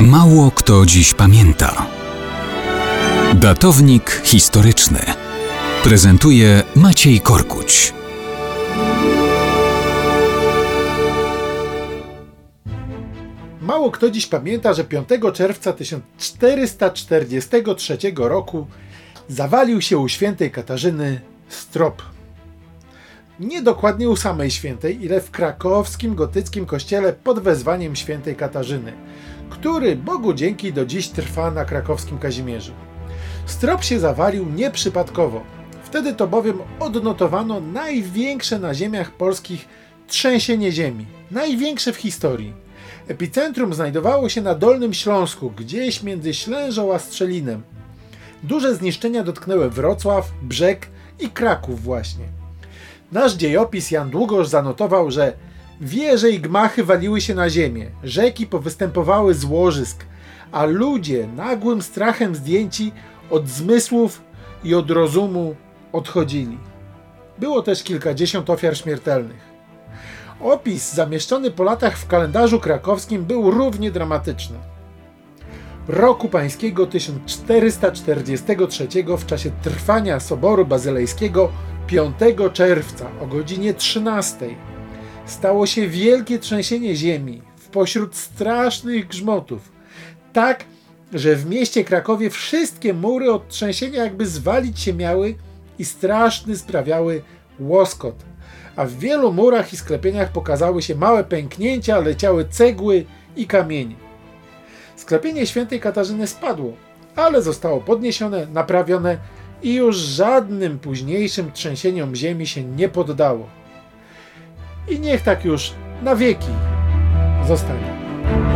Mało kto dziś pamięta. Datownik historyczny prezentuje Maciej Korkuć. Mało kto dziś pamięta, że 5 czerwca 1443 roku zawalił się u świętej Katarzyny strop. Nie dokładnie u samej świętej, ile w krakowskim gotyckim kościele pod wezwaniem świętej Katarzyny, który Bogu dzięki do dziś trwa na krakowskim Kazimierzu. Strop się zawalił nieprzypadkowo. Wtedy to bowiem odnotowano największe na ziemiach polskich trzęsienie ziemi, największe w historii. Epicentrum znajdowało się na Dolnym Śląsku, gdzieś między Ślężą a Strzelinem. Duże zniszczenia dotknęły Wrocław, Brzeg i Kraków właśnie. Nasz dziejopis Jan Długosz zanotował, że wieże i gmachy waliły się na ziemię, rzeki powystępowały z łożysk, a ludzie nagłym strachem zdjęci od zmysłów i od rozumu odchodzili. Było też kilkadziesiąt ofiar śmiertelnych. Opis zamieszczony po latach w kalendarzu krakowskim był równie dramatyczny. Roku pańskiego 1443 w czasie trwania Soboru Bazylejskiego 5 czerwca o godzinie 13 stało się wielkie trzęsienie ziemi w pośród strasznych grzmotów. Tak, że w mieście Krakowie wszystkie mury od trzęsienia jakby zwalić się miały i straszny sprawiały łoskot. A w wielu murach i sklepieniach pokazały się małe pęknięcia, leciały cegły i kamienie. Sklepienie świętej Katarzyny spadło, ale zostało podniesione, naprawione i już żadnym późniejszym trzęsieniom ziemi się nie poddało. I niech tak już na wieki zostanie.